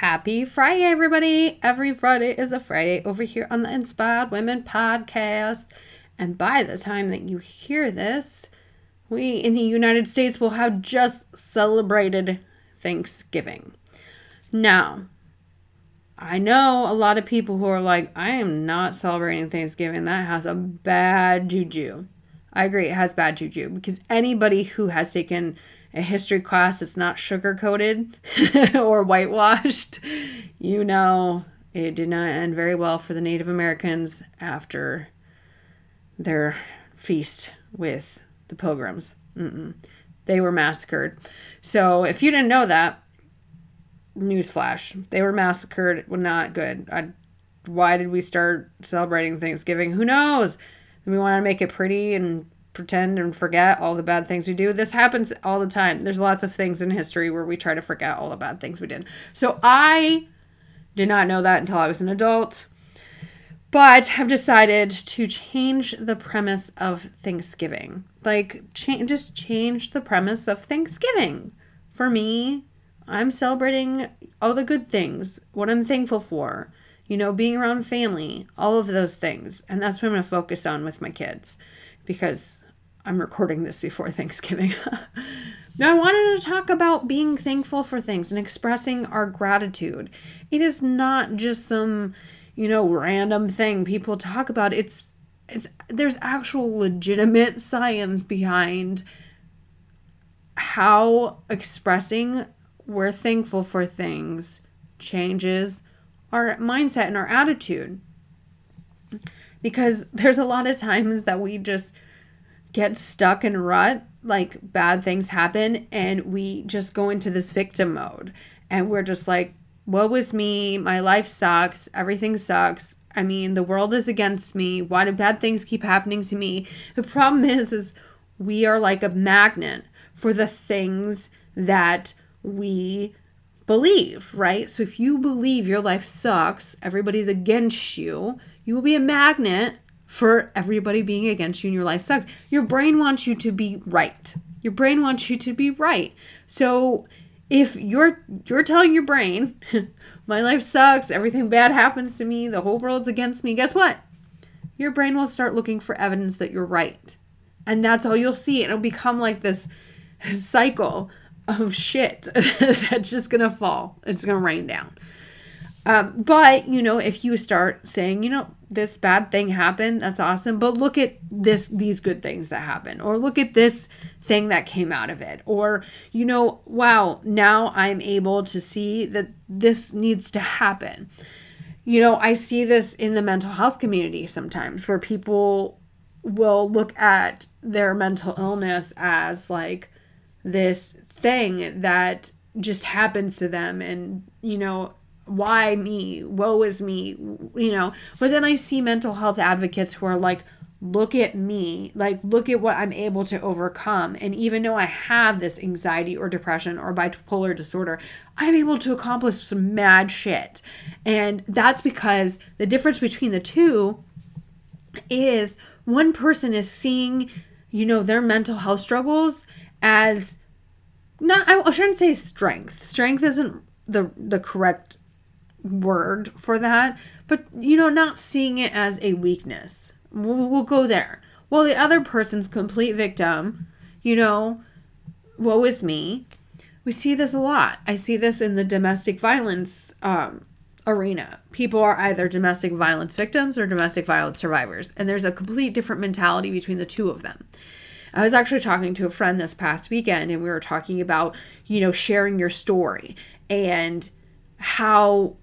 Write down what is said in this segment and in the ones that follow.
Happy Friday, everybody. Every Friday is a Fri-YAY over here on the Inspired Women podcast. And by the time that you hear this, we in the United States will have just celebrated Thanksgiving. Now, I know a lot of people who are like, I am not celebrating Thanksgiving. That has a bad juju. I agree, it has bad juju because anybody who has taken a history class that's not sugar coated or whitewashed, you know it did not end very well for the Native Americans after their feast with the pilgrims. Mm-mm. They were massacred. So if you didn't know that, newsflash, they were massacred. Well, not good. I, why did we start celebrating Thanksgiving? Who knows? We want to make it pretty and pretend and forget all the bad things we do. This happens all the time. There's lots of things in history where we try to forget all the bad things we did. So I did not know that until I was an adult. But I've decided to change the premise of Thanksgiving. Like, cha- just change the premise of Thanksgiving. For me, I'm celebrating all the good things, what I'm thankful for, you know, being around family, all of those things. And that's what I'm going to focus on with my kids because I'm recording this before Thanksgiving. now, I wanted to talk about being thankful for things and expressing our gratitude. It is not just some you know, random thing people talk about. It's it's there's actual legitimate science behind how expressing we're thankful for things changes our mindset and our attitude. Because there's a lot of times that we just get stuck in rut, like bad things happen, and we just go into this victim mode. And we're just like, woe is me, my life sucks, everything sucks. I mean, the world is against me. Why do bad things keep happening to me? The problem is is we are like a magnet for the things that we believe, right? So if you believe your life sucks, everybody's against you, you will be a magnet for everybody being against you and your life sucks. Your brain wants you to be right. Your brain wants you to be right. So if you're you're telling your brain my life sucks everything bad happens to me the whole world's against me guess what your brain will start looking for evidence that you're right and that's all you'll see it'll become like this cycle of shit that's just gonna fall it's gonna rain down um, but you know if you start saying you know this bad thing happened that's awesome. But look at this these good things that happen or look at this thing that came out of it. Or you know wow now i'm able to see that this needs to happen. You know i see this in the mental health community sometimes where people will look at their mental illness as like this thing that just happens to them. And you know why me? Woe is me you know? But then i see mental health advocates who are like look at me like look at what i'm able to overcome. And even though i have this anxiety or depression or bipolar disorder i'm able to accomplish some mad shit. And that's because the difference between the two is one person is seeing you know their mental health struggles as not i shouldn't say strength. Strength isn't the the correct word for that, but you know, not seeing it as a weakness. We'll, we'll go there. Well, the other person's complete victim, you know, woe is me. We see this a lot. I see this in the domestic violence um, arena. People are either domestic violence victims or domestic violence survivors, and there's a complete different mentality between the two of them. I was actually talking to a friend this past weekend, and we were talking about, you know, sharing your story and how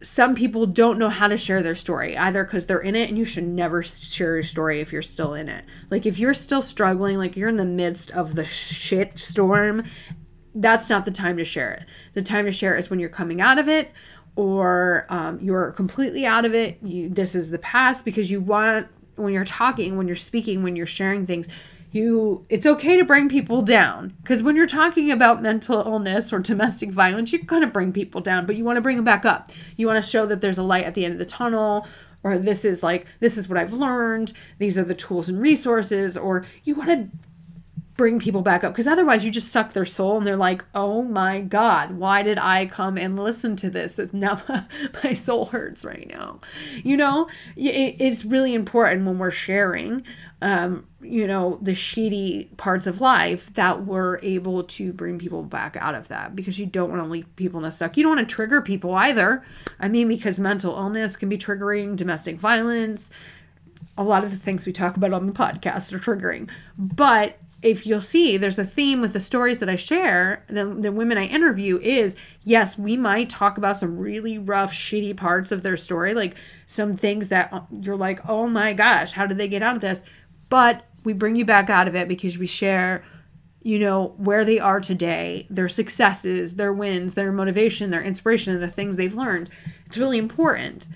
some people don't know how to share their story either because they're in it and you should never share your story if you're still in it. Like if you're still struggling like you're in the midst of the shit storm that's not the time to share it. The time to share is when you're coming out of it or um, you're completely out of it. You this is the past because you want when you're talking, when you're speaking, when you're sharing things, you it's okay to bring people down. Because when you're talking about mental illness or domestic violence you're going to bring people down but you want to bring them back up. You want to show that there's a light at the end of the tunnel or this is like this is what i've learned these are the tools and resources or you want to bring people back up because otherwise you just suck their soul and they're like oh my god why did i come and listen to this? That now my soul hurts right now. You know it's really important when we're sharing um, you know the shitty parts of life that we're able to bring people back out of that because you don't want to leave people in the suck. You don't want to trigger people either. I mean because mental illness can be triggering domestic violence a lot of the things we talk about on the podcast are triggering. But if you'll see, there's a theme with the stories that I share, the, the women I interview is yes, we might talk about some really rough, shitty parts of their story, like some things that uh, you're like, oh my gosh, how did they get out of this? But we bring you back out of it because we share, you know, where they are today, their successes, their wins, their motivation, their inspiration, and the things they've learned. It's really important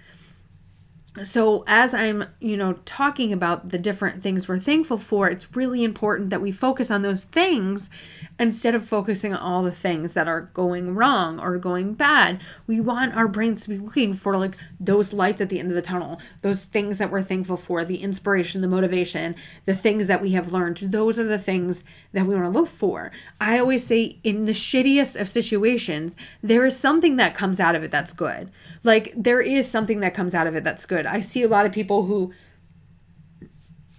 so as i'm you know talking about the different things we're thankful for it's really important that we focus on those things instead of focusing on all the things that are going wrong or going bad. We want our brains to be looking for like those lights at the end of the tunnel those things that we're thankful for the inspiration the motivation the things that we have learned. Those are the things that we want to look for. I always say in the shittiest of situations there is something that comes out of it that's good. Like there is something that comes out of it that's good. I see a lot of people who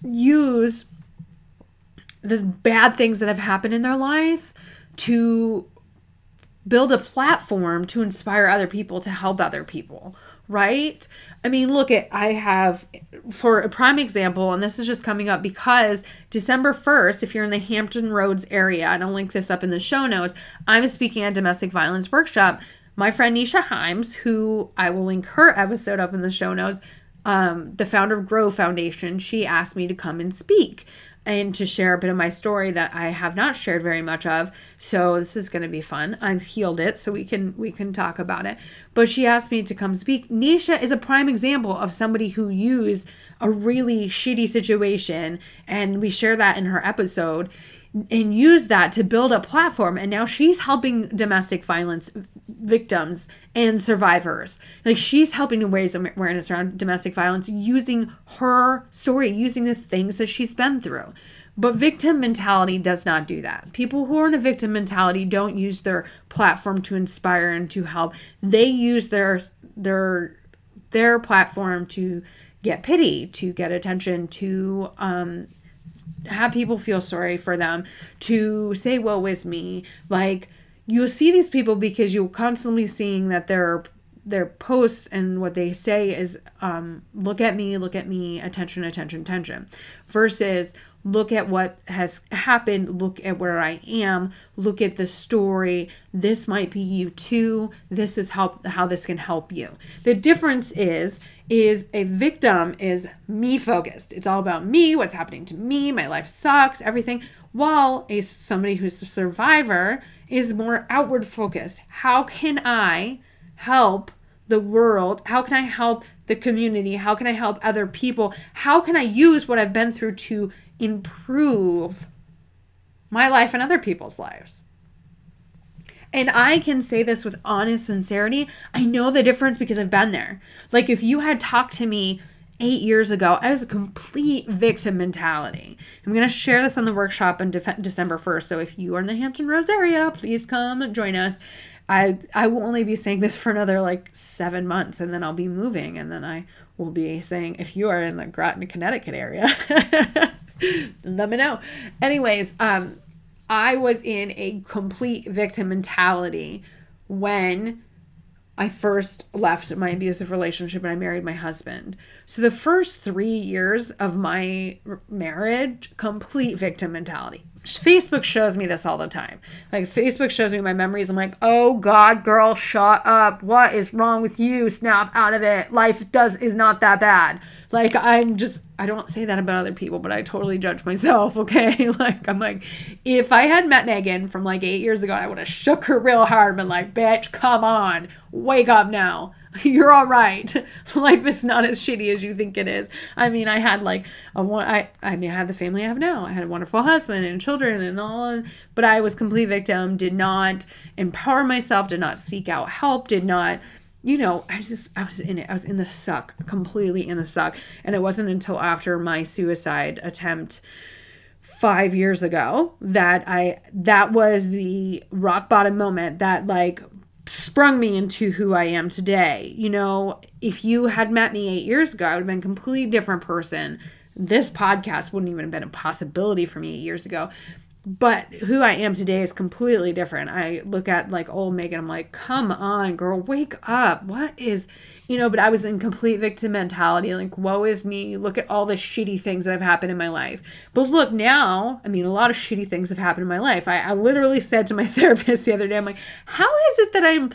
use the bad things that have happened in their life to build a platform to inspire other people to help other people right? I mean look at i have for a prime example and this is just coming up because december 1st if you're in the hampton roads area and i'll link this up in the show notes i'm speaking at domestic violence workshop my friend Nisha Himes, who I will link her episode up in the show notes, um, the founder of Grow Foundation, she asked me to come and speak and to share a bit of my story that I have not shared very much of. So this is going to be fun. I've healed it, so we can we can talk about it. But she asked me to come speak. Nisha is a prime example of somebody who used a really shitty situation, and we share that in her episode and use that to build a platform and now she's helping domestic violence victims and survivors. Like she's helping to raise awareness around domestic violence using her story using the things that she's been through. But victim mentality does not do that. People who are in a victim mentality don't use their platform to inspire and to help. They use their their their platform to get pity to get attention to um have people feel sorry for them, to say, woe is me. Like, you'll see these people because you're constantly seeing that their their posts and what they say is um, look at me look at me attention attention attention versus look at what has happened look at where i am look at the story this might be you too this is how how this can help you the difference is is a victim is me focused. It's all about me, what's happening to me, my life sucks, everything. While a somebody who's a survivor is more outward focused. How can I help the world? How can I help the community? How can I help other people? How can I use what I've been through to improve my life and other people's lives? And I can say this with honest sincerity. I know the difference because I've been there. Like, if you had talked to me eight years ago, I was a complete victim mentality. I'm going to share this on the workshop on De- December 1st. So if you are in the Hampton Roads area, please come join us. I I will only be saying this for another like seven months, and then I'll be moving, and then I will be saying if you are in the Groton, Connecticut area, let me know. Anyways, um, I was in a complete victim mentality when I first left my abusive relationship and I married my husband. So the first three years of my marriage, complete victim mentality. Facebook shows me this all the time. Like Facebook shows me my memories. I'm like, oh God, girl, shut up. What is wrong with you? Snap out of it. Life does is not that bad. Like I'm just I don't say that about other people, but I totally judge myself, okay? like I'm like, if I had met Megan from like eight years ago, I would have shook her real hard and been like, bitch, come on, wake up now. You're all right. Life is not as shitty as you think it is. I mean, I had like a one. I I mean, I had the family I have now. I had a wonderful husband and children and all. But I was complete victim. Did not empower myself. Did not seek out help. Did not you know, I was just, I was in it. I was in the suck, completely in the suck. And it wasn't until after my suicide attempt five years ago that I, that was the rock bottom moment that like sprung me into who I am today. You know, if you had met me eight years ago, I would have been a completely different person. This podcast wouldn't even have been a possibility for me eight years ago but who I am today is completely different. I look at like old Megan, I'm like, come on, girl, wake up. What is, you know, but I was in complete victim mentality. Like, woe is me. Look at all the shitty things that have happened in my life. But look now, I mean, a lot of shitty things have happened in my life. I, I literally said to my therapist the other day, I'm like, how is it that I'm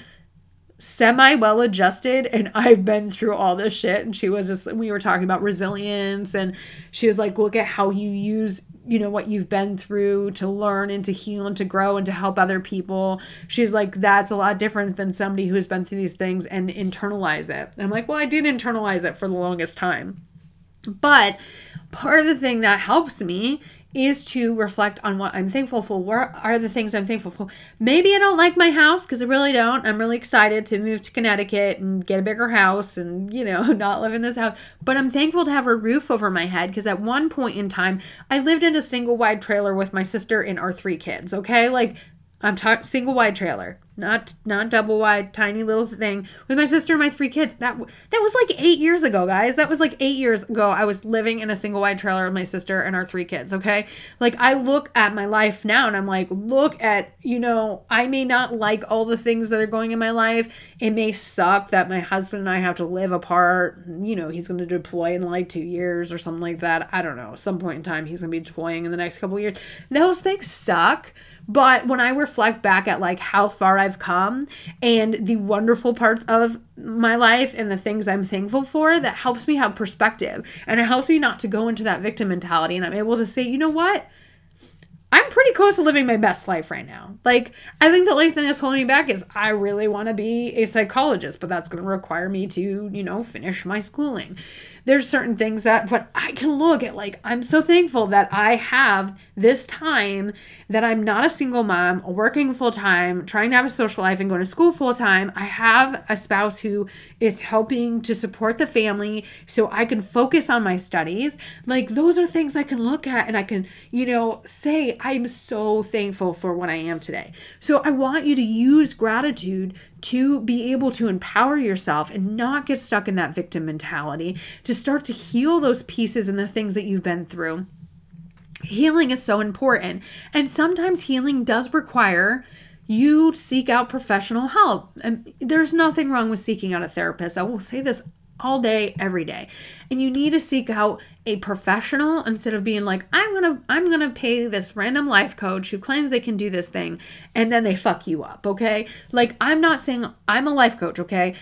semi well adjusted and I've been through all this shit. And she was just, we were talking about resilience and she was like, look at how you use you know what you've been through to learn and to heal and to grow and to help other people. She's like that's a lot different than somebody who's been through these things and internalize it. And i'm like well i did internalize it for the longest time. But part of the thing that helps me is to reflect on what I'm thankful for. What are the things I'm thankful for? Maybe I don't like my house because I really don't. I'm really excited to move to Connecticut and get a bigger house and, you know, not live in this house. But I'm thankful to have a roof over my head because at one point in time, I lived in a single wide trailer with my sister and our three kids, okay? Like, I'm talking single wide trailer not not double wide, tiny little thing with my sister and my three kids. That that was like eight years ago, guys. That was like eight years ago. I was living in a single wide trailer with my sister and our three kids. Okay, like I look at my life now and I'm like, look at you know, I may not like all the things that are going in my life. It may suck that my husband and I have to live apart. You know, he's going to deploy in like two years or something like that. I don't know. Some point in time, he's going to be deploying in the next couple years. Those things suck but when I reflect back at like how far I've come and the wonderful parts of my life and the things I'm thankful for, that helps me have perspective and it helps me not to go into that victim mentality. And I'm able to say, you know what? I'm pretty close to living my best life right now. Like, I think the only thing that's holding me back is I really want to be a psychologist, but that's going to require me to, you know, finish my schooling there's certain things that but I can look at like I'm so thankful that I have this time that I'm not a single mom, working full time, trying to have a social life and going to school full time. I have a spouse who is helping to support the family so I can focus on my studies. Like those are things I can look at and I can, you know, say I'm so thankful for what I am today. So I want you to use gratitude to be able to empower yourself and not get stuck in that victim mentality, to start to heal those pieces and the things that you've been through. Healing is so important. And sometimes healing does require you seek out professional help. And there's nothing wrong with seeking out a therapist. I will say this all day every day and you need to seek out a professional instead of being like i'm gonna i'm gonna pay this random life coach who claims they can do this thing and then they fuck you up okay like i'm not saying i'm a life coach okay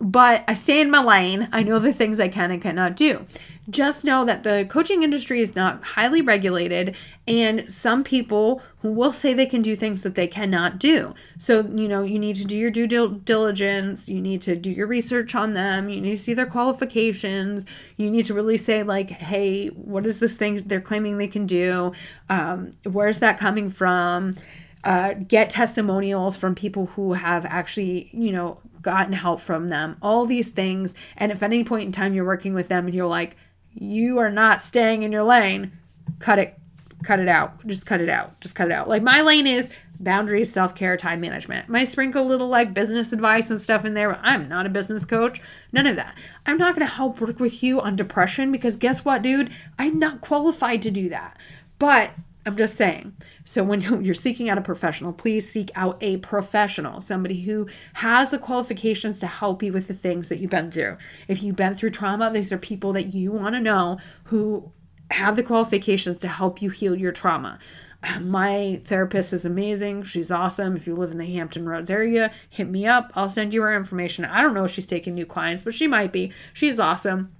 but I stay in my lane. I know the things I can and cannot do. Just know that the coaching industry is not highly regulated, and some people will say they can do things that they cannot do. So, you know, you need to do your due diligence, you need to do your research on them, you need to see their qualifications, you need to really say, like, hey, what is this thing they're claiming they can do? Um, where's that coming from? Uh, get testimonials from people who have actually, you know, gotten help from them, all these things. And if at any point in time you're working with them and you're like, you are not staying in your lane, cut it, cut it out. Just cut it out. Just cut it out. Like my lane is boundaries, self care, time management. Might sprinkle little like business advice and stuff in there, but I'm not a business coach. None of that. I'm not going to help work with you on depression because guess what, dude? I'm not qualified to do that. But I'm just saying. So when you're seeking out a professional, please seek out a professional, somebody who has the qualifications to help you with the things that you've been through. If you've been through trauma, these are people that you want to know who have the qualifications to help you heal your trauma. My therapist is amazing. She's awesome. If you live in the Hampton Roads area, hit me up. I'll send you her information. I don't know if she's taking new clients, but she might be. She's awesome.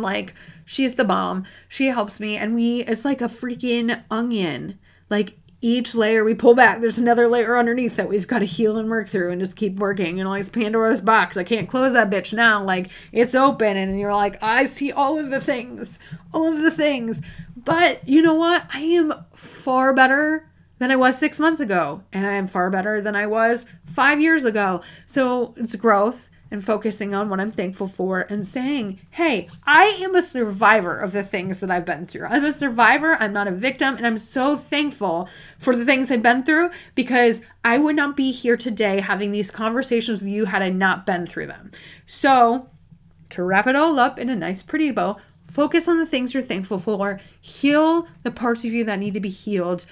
Like, she's the bomb. She helps me, and we, it's like a freaking onion. Like, each layer we pull back, there's another layer underneath that we've got to heal and work through and just keep working. You know, like Pandora's box. I can't close that bitch now. Like it's open and you're like, I see all of the things, all of the things. But you know what? I am far better than I was six months ago. And I am far better than I was five years ago. So it's growth and focusing on what I'm thankful for and saying, hey, I am a survivor of the things that I've been through. I'm a survivor. I'm not a victim. And I'm so thankful for the things I've been through because I would not be here today having these conversations with you had I not been through them. So, to wrap it all up in a nice, pretty bow, focus on the things you're thankful for, heal the parts of you that need to be healed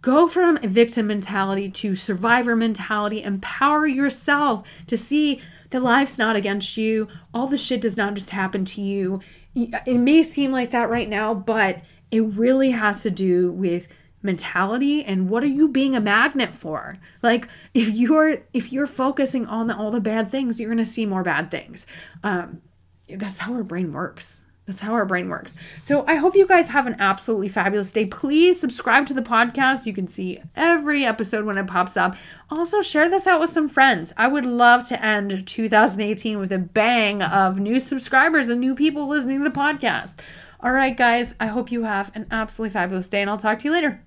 Go from victim mentality to survivor mentality. Empower yourself to see that life's not against you. All the shit does not just happen to you. It may seem like that right now, but it really has to do with mentality and what are you being a magnet for like if you're if you're focusing on the, all the bad things you're going to see more bad things um that's how our brain works that's how our brain works. So I hope you guys have an absolutely fabulous day. Please subscribe to the podcast. You can see every episode when it pops up. Also, share this out with some friends. I would love to end 2018 with a bang of new subscribers and new people listening to the podcast. All right, guys, I hope you have an absolutely fabulous day, and I'll talk to you later.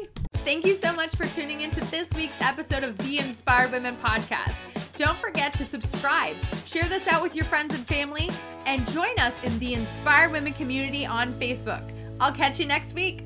Bye. Thank you so much for tuning into this week's episode of the Inspired Women Podcast. Don't forget to subscribe, share this out with your friends and family, and join us in the Inspired Women community on Facebook. I'll catch you next week.